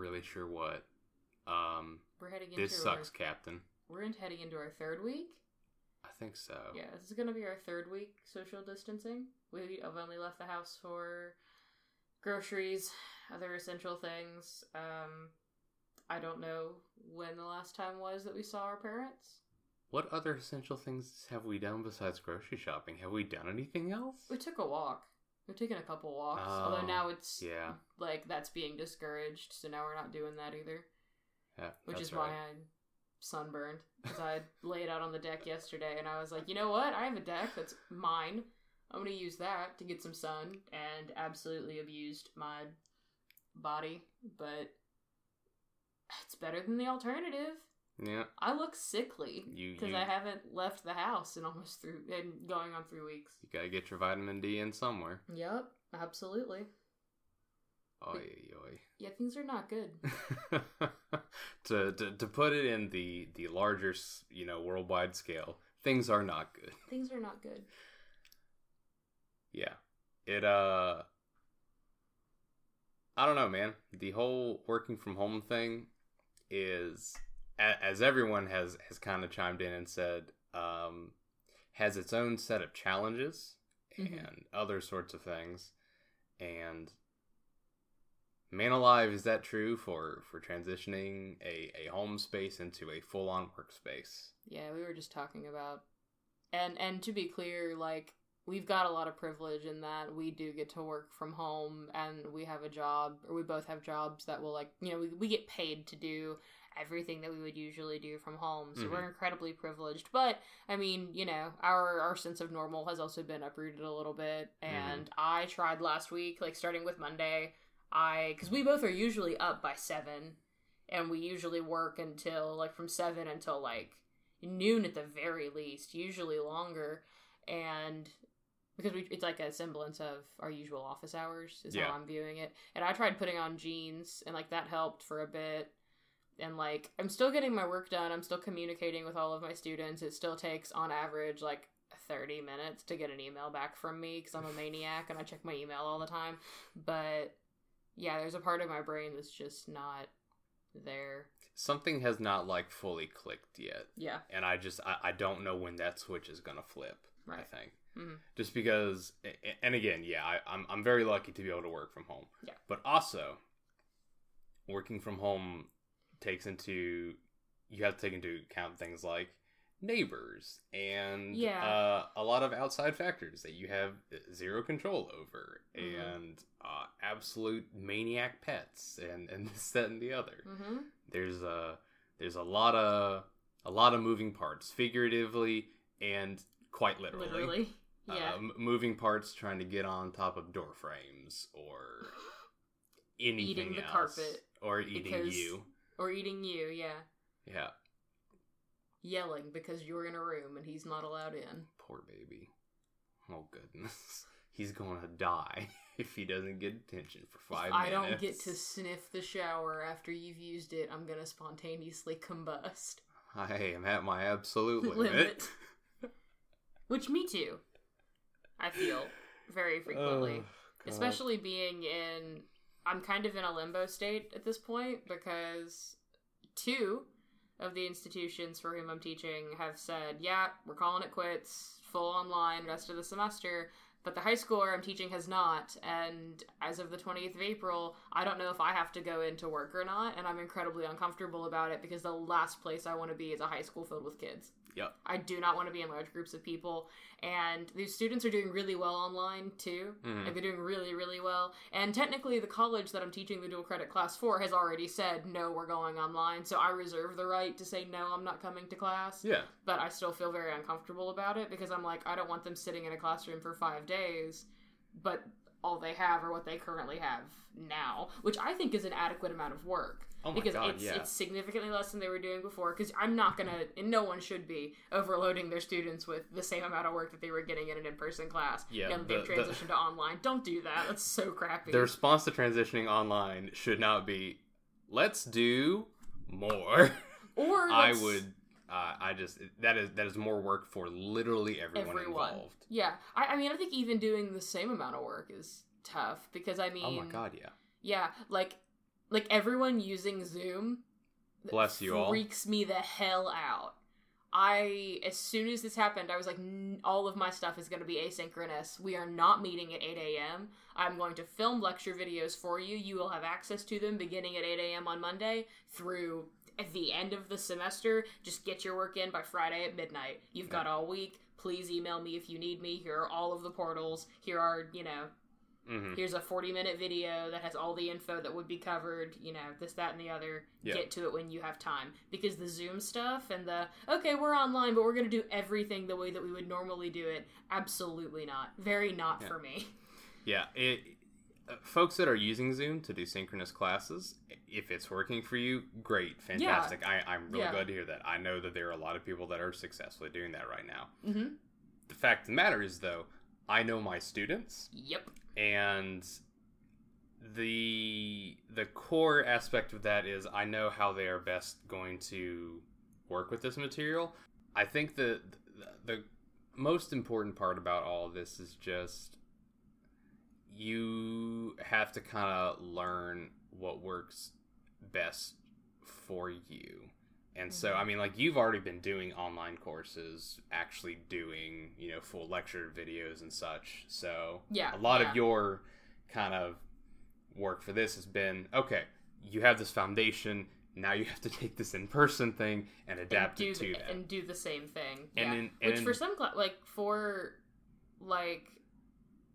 really sure what. Um, We're heading into this sucks, Captain. We're in, heading into our third week. I think so. Yeah, this is gonna be our third week social distancing. We have only left the house for groceries, other essential things. Um, I don't know when the last time was that we saw our parents. What other essential things have we done besides grocery shopping? Have we done anything else? We took a walk. We've taken a couple walks, Oh, although now it's Yeah, like that's being discouraged, so now we're not doing that either. yeah Which is why. I'm sunburned because I laid out on the deck yesterday, and I was like, you know what? I have a deck that's mine. I'm gonna use that to get some sun, and absolutely abused my body, but it's better than the alternative. Yeah, I look sickly because I haven't left the house in almost three, and going on three weeks. you gotta get your vitamin D in somewhere. Yep, absolutely. Oi, oi. Yeah, things are not good. to, to to put it in the the larger you know worldwide scale, things are not good. things are not good. Yeah, it uh, I don't know, man. The whole working from home thing is, as everyone has has kind of chimed in and said, um, has its own set of challenges Mhm. and other sorts of things, and man alive is that true for for transitioning a a home space into a full on workspace Yeah, we were just talking about and and to be clear, like we've got a lot of privilege in that we do get to work from home and we have a job or we both have jobs that will like you know, we, we get paid to do everything that we would usually do from home. So we're mm-hmm. incredibly privileged. But I mean, you know, our our sense of normal has also been uprooted a little bit mm-hmm. and I tried last week, like starting with Monday, I cuz we both are usually up by 7 and we usually work until like from 7 until like noon at the very least, usually longer, and because we, it's like a semblance of our usual office hours is Yeah. how I'm viewing it. And I tried putting on jeans, and like that helped for a bit. And like I'm still getting my work done. I'm still communicating with all of my students. It still takes on average like 30 minutes to get an email back from me because I'm a maniac and I check my email all the time. But yeah, there's a part of my brain that's just not there. something has not like fully clicked yet Yeah. and i just i, I don't know when that switch is gonna flip right. i think Mhm. just because and again yeah I, I'm, I'm very lucky to be able to work from home Yeah. but also working from home takes into you have to take into account things like neighbors and Yeah. uh, a lot of outside factors that you have zero control over Mhm. and uh, absolute maniac pets and and this that and the other Mm-hmm. there's a there's a lot of a lot of moving parts figuratively and quite literally, Literally. Yeah. Uh, m- moving parts trying to get on top of door frames or anything Eating the else. carpet or eating because- you or eating you, yeah. yeah Yelling because you're in a room and he's not allowed in. poor baby oh goodness he's gonna die if he doesn't get attention for five if I don't get to sniff the shower after you've used it, I'm gonna spontaneously combust. i am at my absolute limit, Limit. Which me too. I feel very frequently. Oh, especially being in i'm kind of in a limbo state at this point because two of the institutions for whom i'm teaching have said yeah we're calling it quits full online rest of the semester but the high school where i'm teaching has not and as of the 20th of april i don't know if i have to go into work or not and i'm incredibly uncomfortable about it because the last place i want to be is a high school filled with kids Yep. I do not want to be in large groups of people. And these students are doing really well online too. Mhm. Like they're doing really, really well. And technically, the college that I'm teaching the dual credit class for has already said, no, we're going online. So I reserve the right to say, no, I'm not coming to class. yeah But I still feel very uncomfortable about it because I'm like, I don't want them sitting in a classroom for five days, but all they have are what they currently have now, which I think is an adequate amount of work oh because god it's yeah it's significantly less than they were doing before. Because I'm not gonna, and no one should be overloading their students with the same amount of work that they were getting in an in-person class. Yeah, now that they've the- the- transitioned to online. Don't do that. That's so crappy. the response to transitioning online should not be let's do more or i would uh, i just that is that is more work for literally everyone, Everyone. involved Yeah, I, I mean, I think even doing the same amount of work is tough because I mean, oh my god yeah Yeah, like like everyone using Zoom Bless you all. freaks me the hell out. I as soon as this happened, I was like, "N- all of my stuff is going to be asynchronous. We are not meeting at 8 a.m. I'm going to film lecture videos for you. You will have access to them beginning at 8 a.m. on Monday through at the end of the semester. Just get your work in by Friday at midnight. You've got all week. Please email me if you need me. Here are all of the portals. Here are, you know, hmm here's a 40 minute video that has all the info that would be covered you know this that and the other Yeah. get to it when you have time because the zoom stuff and the okay we're online but we're going to do everything the way that we would normally do it absolutely not very not Yeah. for me Yeah, it. uh, Folks that are using Zoom to do synchronous classes, if it's working for you, great, fantastic. I, I'm really Yeah. glad to hear that. I know that there are a lot of people that are successfully doing that right now. mm-hmm. The fact of the matter is, though, I know my students, yep and the the core aspect of that is I know how they are best going to work with this material. I think the the, the most important part about all of this is just you have to kind of learn what works best for you. And so, I mean, like you've already been doing online courses, actually doing, you know, full lecture videos and such. So, Yeah, a lot yeah. of your kind of work for this has been okay, you have this foundation, now you have to take this in person thing and adapt and it to the, that. and do the same thing And yeah in- and which in- for some cla- like for like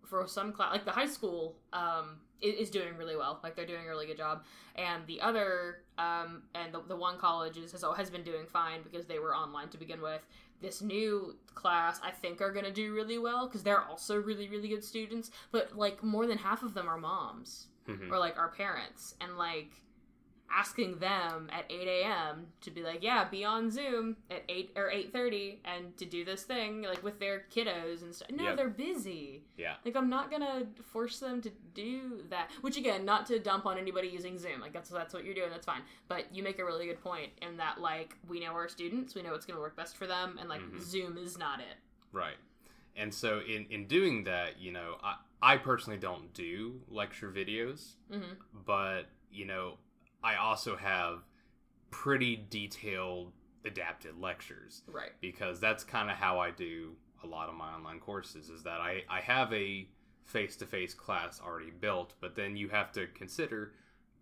for some class like the high school um is doing really well. Like they're doing a really good job. And the other um and the, the one college is, has, has been doing fine because they were online to begin with. This new class i think are going to do really well because they're also really really good students but like more than half of them are moms Mhm. or like our parents. And like asking them at 8 a.m to be like yeah be on zoom at 8 or 8.30 and to do this thing like with their kiddos and stuff. No Yep. they're busy. Yeah. like i'm not gonna force them to do that. Which again not to dump on anybody using zoom. Like that's that's what you're doing. That's fine. But you make a really good point in that like we know our students. We know what's gonna work best for them. And like Mhm. zoom is not it. Right. And so in in doing that, you know, I I personally don't do lecture videos, hmm but you know, I also have pretty detailed adapted lectures. Right. Because that's kind of how I do a lot of my online courses is that I I have a face-to-face class already built, but then you have to consider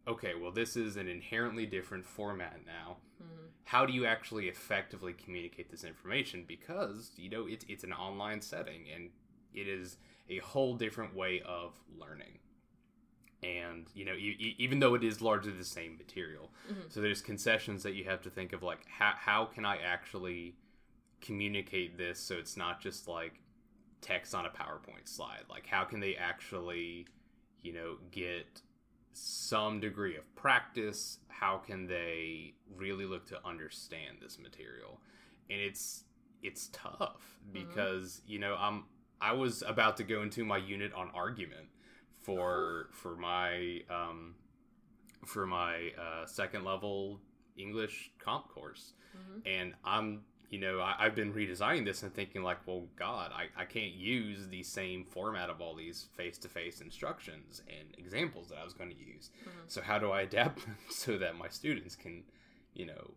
okay, well this is an inherently different format now. Hmm how do you actually effectively communicate this information? Because you know it's it's an online setting and it is a whole different way of learning and you know e- e- even though it is largely the same material Mhm. so there's concessions that you have to think of like how, how can i actually communicate this so it's not just like text on a powerpoint slide? Like how can they actually you know get some degree of practice? How can they really look to understand this material? And it's it's tough because you know i'm i was about to go into my unit on argument for for my um for my uh, second level english comp course. Hmm and i'm you know I, i've been redesigning this and thinking like well god I, I can't use the same format of all these face-to-face instructions and examples that i was going to use. Mhm. so how do i adapt them so that my students can you know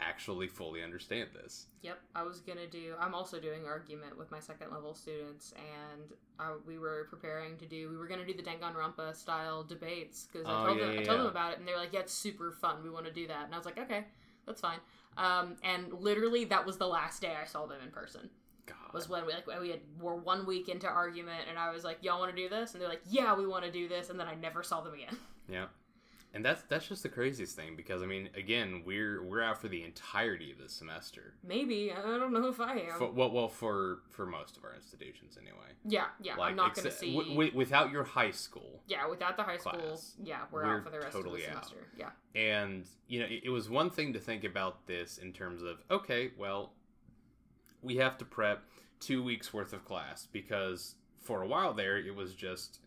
actually fully understand this Yep, I was gonna do. I'm also doing argument with my second level students, and uh, we were preparing to do. We were gonna do the Danganronpa style debates because I Oh, told yeah, them. I yeah, told them about it, and they were like, "Yeah, it's super fun. We want to do that." And I was like, "Okay, that's fine." Um, and literally, that was the last day I saw them in person. god Was when we like we had were one week into argument, and I was like, "Y'all want to do this?" And they're like, "Yeah, we want to do this." And then I never saw them again. Yeah. And that's that's just the craziest thing because I mean again we're we're out for the entirety of the semester. Maybe I don't know if I am. For, well, well for for most of our institutions anyway. yeah, yeah, I'm not gonna see. w- w- without your high school. yeah, without the high school, class. yeah, we're, We're out for the rest totally of the out. semester. Yeah. And you know it, it was one thing to think about this in terms of okay, well, we have to prep two weeks worth of class because for a while there it was just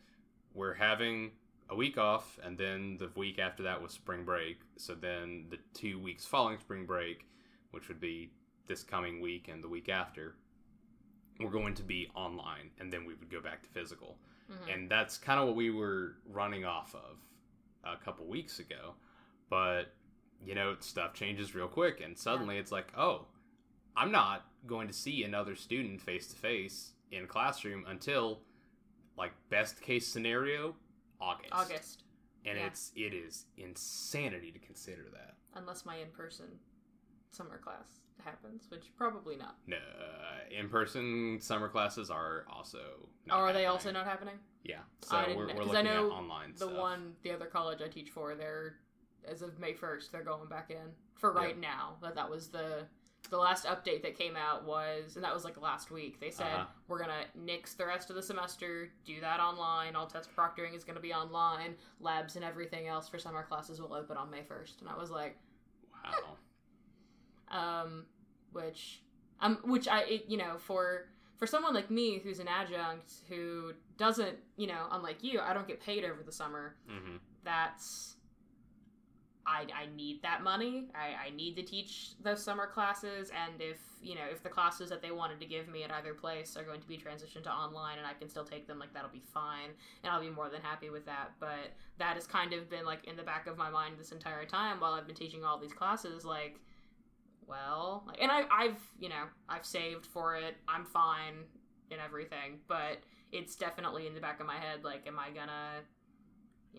we're having a week off and then the week after that was spring break. So then the two weeks following spring break which would be this coming week and the week after we're going to be online and then we would go back to physical. Mhm. and that's kind of what we were running off of a couple weeks ago, but you know, stuff changes real quick, and suddenly it's like, oh, I'm not going to see another student face to face in classroom until like best case scenario August. August, and yeah. it's it is insanity to consider that. unless my in person summer class happens, which probably not. No, uh, in person summer classes are also. Or are they also not happening? Yeah, so I didn't we're, know- we're looking I know at online The stuff. one, the other college I teach for, they're as of May first, they're going back in for right now. That that was the the last update that came out was, and that was like last week. They said Uh-huh. we're gonna nix the rest of the semester, do that online. All test proctoring is gonna be online. Labs and everything else for summer classes will open on May first. And I was like, Wow. um, which um, which I it, you know for for someone like me who's an adjunct who doesn't you know unlike you I don't get paid over the summer. hmm That's I, I need that money. I, I need to teach those summer classes, and if you know if the classes that they wanted to give me at either place are going to be transitioned to online, and I can still take them, like that'll be fine, and I'll be more than happy with that. But that has kind of been like in the back of my mind this entire time while I've been teaching all these classes. Like, well, like, and I, I've you know I've saved for it. I'm fine and everything, but it's definitely in the back of my head. Like, am I gonna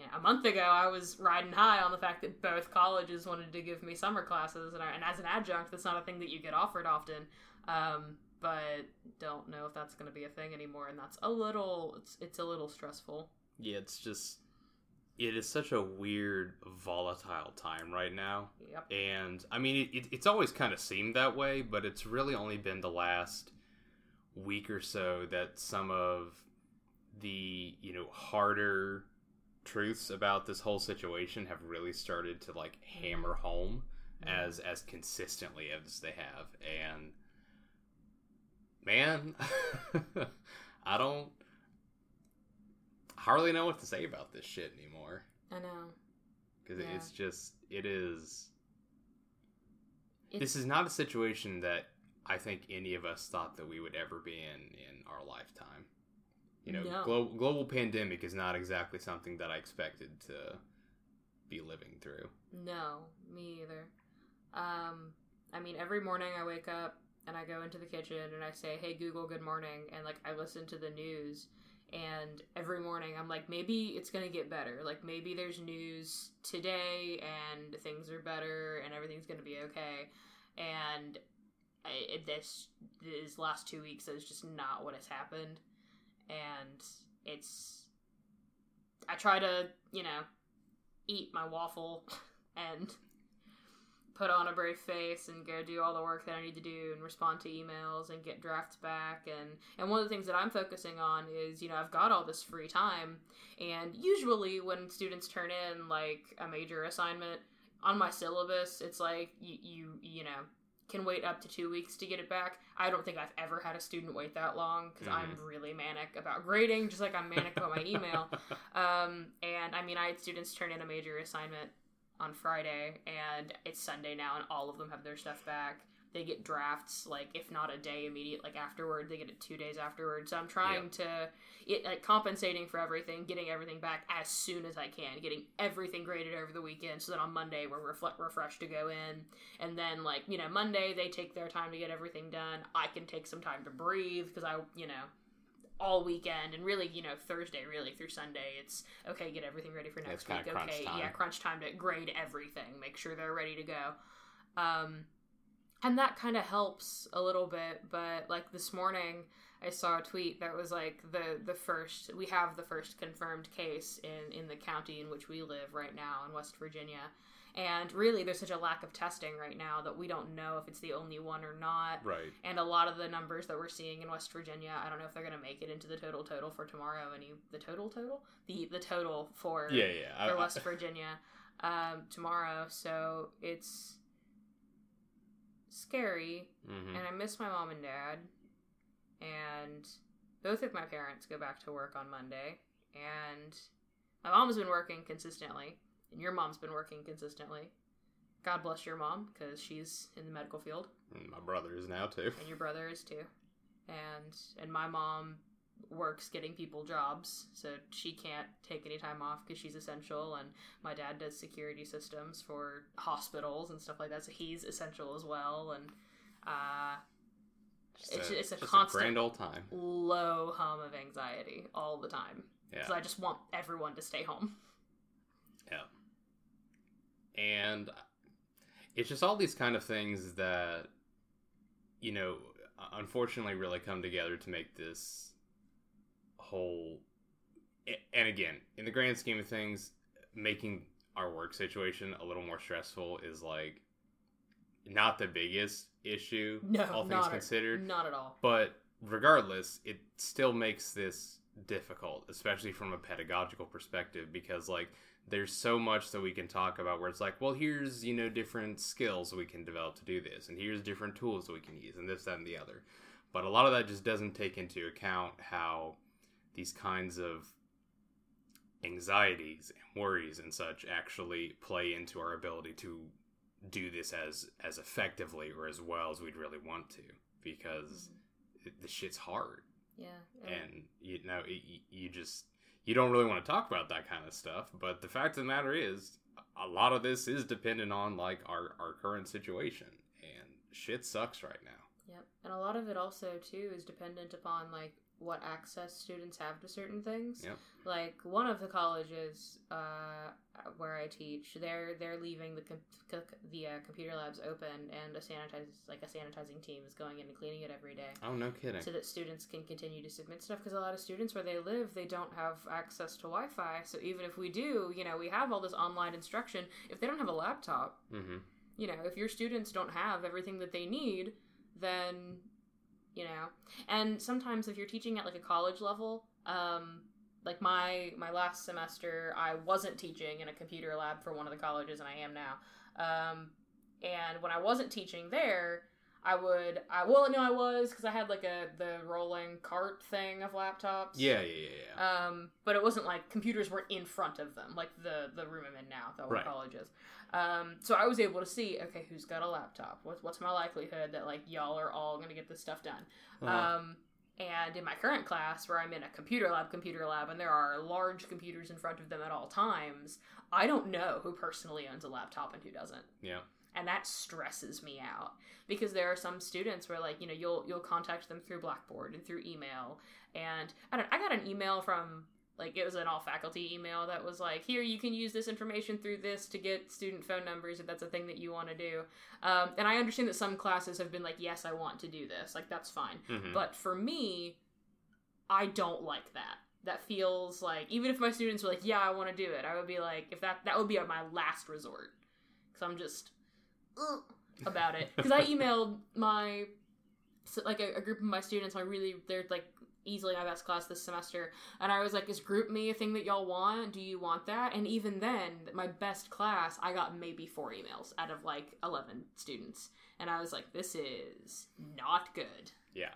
know, a month ago I was riding high on the fact that both colleges wanted to give me summer classes, and, I, and as an adjunct, that's not a thing that you get offered often. Um, but don't know if that's going to be a thing anymore, and that's a little it's it's a little stressful. Yeah, it's just it is such a weird, volatile time right now. Yep. And I mean, it, it, it's always kind of seemed that way, but it's really only been the last week or so that some of the you know harder truths about this whole situation have really started to like hammer home as as consistently as they have and man i don't hardly know what to say about this shit anymore I know. because Yeah. it's just it is It's, this is not a situation that I think any of us thought that we would ever be in in our lifetime. You know, No. glo- global pandemic is not exactly something that I expected to be living through. No, me either. Um, I mean, every morning I wake up and I go into the kitchen and I say, "Hey Google, good morning," and like I listen to the news. And every morning I'm like, maybe it's gonna get better. Like maybe there's news today and things are better and everything's gonna be okay. And I, this these last two weeks is just not what has happened. And it's I try to you know eat my waffle and put on a brave face and go do all the work that I need to do and respond to emails and get drafts back. And and one of the things that I'm focusing on is you know I've got all this free time. And usually when students turn in like a major assignment on my syllabus it's like you you you know can wait up to two weeks to get it back. I don't think I've ever had a student wait that long because I'm really manic about grading, just like I'm manic about my email. Um, and I mean, I had students turn in a major assignment on Friday, and it's Sunday now, and all of them have their stuff back. They get drafts like if not a day immediate, like afterward. They get it two days afterward. So I'm trying to, it like compensating for everything, getting everything back as soon as I can, getting everything graded over the weekend, so that on Monday we're refle- refreshed to go in. And then like you know Monday they take their time to get everything done. I can take some time to breathe because I you know all weekend and really you know thursday really through sunday it's okay get everything ready for next week okay yeah crunch time to grade everything make sure they're ready to go um and that kind of helps a little bit but like this morning i saw a tweet that was like the the first we have the first confirmed case in in the county in which we live right now in west virginia and really there's such a lack of testing right now that we don't know if it's the only one or not Right. and a lot of the numbers that we're seeing in West Virginia, I don't know if they're going to make it into the total total for tomorrow. Any the total total the the total for Yeah, yeah. for I- West I- Virginia um, tomorrow. So it's scary, Mhm. and I miss my mom and dad. And both of my parents go back to work on Monday, and my mom's been working consistently, and your mom's been working consistently. God bless your mom because she's in the medical field My brother is now too. and your brother is too. And and my mom works getting people jobs, so she can't take any time off because she's essential. And my dad does security systems for hospitals and stuff like that, so he's essential as well. And uh, Just It's- it's a constant- grand old time. low hum of anxiety all the time. Yeah. So I just want everyone to stay home. Yeah. And it's just all these kind of things that you know unfortunately really come together to make this whole and again in the grand scheme of things making our work situation a little more stressful is like not the biggest issue No, all things at- considered Not at all. but regardless, it still makes this difficult, especially from a pedagogical perspective, because like there's so much that we can talk about where it's like, well, here's you know different skills we can develop to do this, and here's different tools that we can use, and this, that, and the other. But a lot of that just doesn't take into account how these kinds of anxieties and worries and such actually play into our ability to do this as as effectively or as well as we'd really want to because mm-hmm. it, the shit's hard Yeah. and you know it, you- you just you don't really want to talk about that kind of stuff but the fact of the matter is a lot of this is dependent on like our our current situation and shit sucks right now Yep. And a lot of it also too is dependent upon like what access students have to certain things. Yep. Like one of the colleges uh, where I teach, they're they're leaving the com- c- the uh, computer labs open, and a sanitize like a sanitizing team is going in and cleaning it every day. oh no kidding So that students can continue to submit stuff because a lot of students where they live they don't have access to Wi-Fi. So even if we do, you know, we have all this online instruction. If they don't have a laptop, mm-hmm. you know, if your students don't have everything that they need, then, you know, and sometimes if you're teaching at like a college level, um, like my my last semester, I wasn't teaching in a computer lab for one of the colleges, and I am now. Um, and when I wasn't teaching there, I would I well no I was because I had like a the rolling cart thing of laptops. yeah yeah yeah, yeah. Um, but it wasn't like computers weren't in front of them, like the the room I'm in now, the Right. colleges. Um, so I was able to see, okay, who's got a laptop? What's what's my likelihood that like y'all are all gonna get this stuff done? Uh-huh. Um, and in my current class, where I'm in a computer lab, computer lab, and there are large computers in front of them at all times, I don't know who personally owns a laptop and who doesn't yeah and that stresses me out because there are some students where like you know you'll you'll contact them through blackboard and through email and i don't i got an email from like it was an all faculty email that was like here you can use this information through this to get student phone numbers if that's a thing that you want to do. Um, and i understand that some classes have been like yes i want to do this. Like that's fine. Mhm. but for me i don't like that. That feels like even if my students were like yeah i want to do it i would be like if that that would be my last resort. Because i'm just "Ugh," about it. Because i emailed my so, like a, a group of my students my really they're like easily my best class this semester. And i was like is GroupMe a thing that y'all want? Do you want that? And even then my best class i got maybe four emails out of like 11 students. And i was like this is not good. Yeah.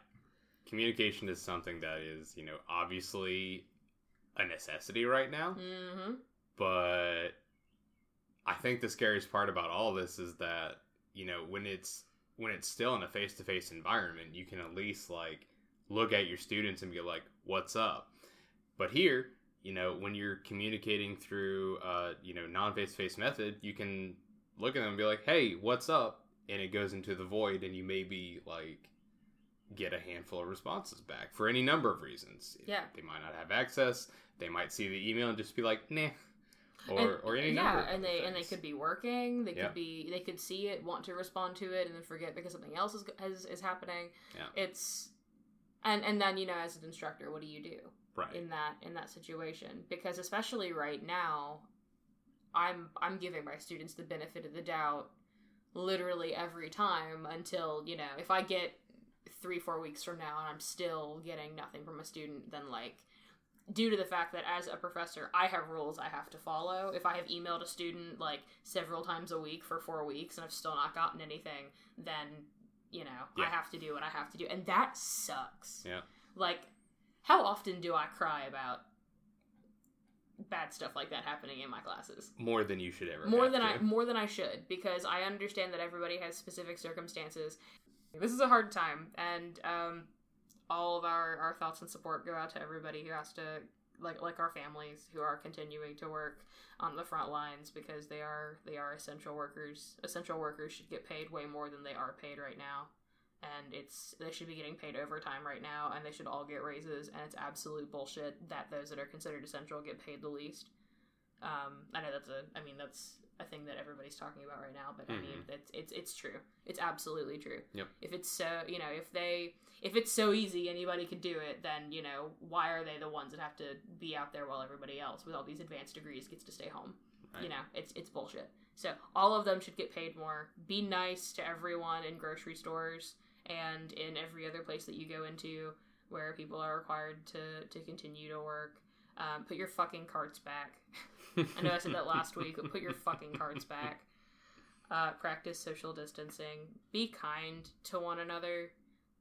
Communication is something that is you know obviously a necessity right now. Mm-hmm. But I think the scariest part about all this is that you know when it's when it's still in a face to face environment, you can at least like look at your students and be like, "What's up?" But here, you know, when you're communicating through uh, you know non face to face method, you can look at them and be like, "Hey, what's up?" And it goes into the void, and you maybe like get a handful of responses back for any number of reasons. Yeah. they might not have access. They might see the email and just be like, "Nah." Or, and, or any yeah, number of and they and they could be working. They Yeah. could be they could see it, want to respond to it, and then forget because something else is is, is happening. Yeah. It's and and then you know as an instructor, what do you do right. in that in that situation? Because especially right now, I'm I'm giving my students the benefit of the doubt literally every time until you know if I get three four weeks from now and I'm still getting nothing from a student, then like due to the fact that as a professor I have rules I have to follow. If I have emailed a student like several times a week for four weeks and I've still not gotten anything, then you know I have to do what I have to do, and that sucks. Yeah. Like, how often do I cry about bad stuff like that happening in my classes? More than you should ever. more than to. I more than I should because I understand that everybody has specific circumstances. This is a hard time, and um, all of our our thoughts and support go out to everybody who has to like like our families who are continuing to work on the front lines because they are they are essential workers. Essential workers should get paid way more than they are paid right now. And it's they should be getting paid overtime right now and they should all get raises and it's absolute bullshit that those that are considered essential get paid the least. Um, I know that's a I mean that's a thing that everybody's talking about right now, but I mean it's it's it's true. It's absolutely true. Yep. If it's so you know, if they if it's so easy anybody could do it, then you know, why are they the ones that have to be out there while everybody else with all these advanced degrees gets to stay home? Right. You know, it's it's bullshit. So all of them should get paid more. Be nice to everyone in grocery stores and in every other place that you go into where people are required to to continue to work. Um, put your fucking carts back. I know I said that last week, but put your fucking cards back. Uh, practice social distancing. Be kind to one another,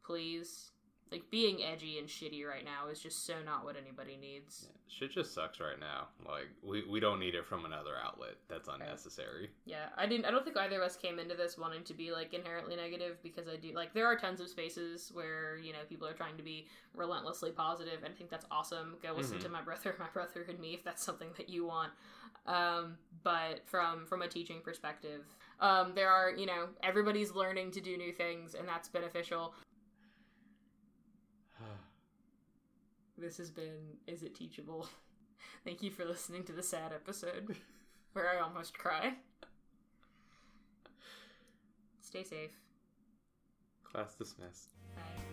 please. Like being edgy and shitty right now is just so not what anybody needs. Shit just sucks right now. Like we, we don't need it from another outlet. That's unnecessary. Yeah, I didn't. I don't think either of us came into this wanting to be like inherently negative because I do like there are tons of spaces where you know people are trying to be relentlessly positive, and I think that's awesome. Go listen Mhm. to my brother, my brother and me if that's something that you want. Um, but from from a teaching perspective, um, there are you know everybody's learning to do new things, and that's beneficial. This has been Is It Teachable? Thank you for listening to the sad episode where I almost cry. Stay safe. Class dismissed. Bye.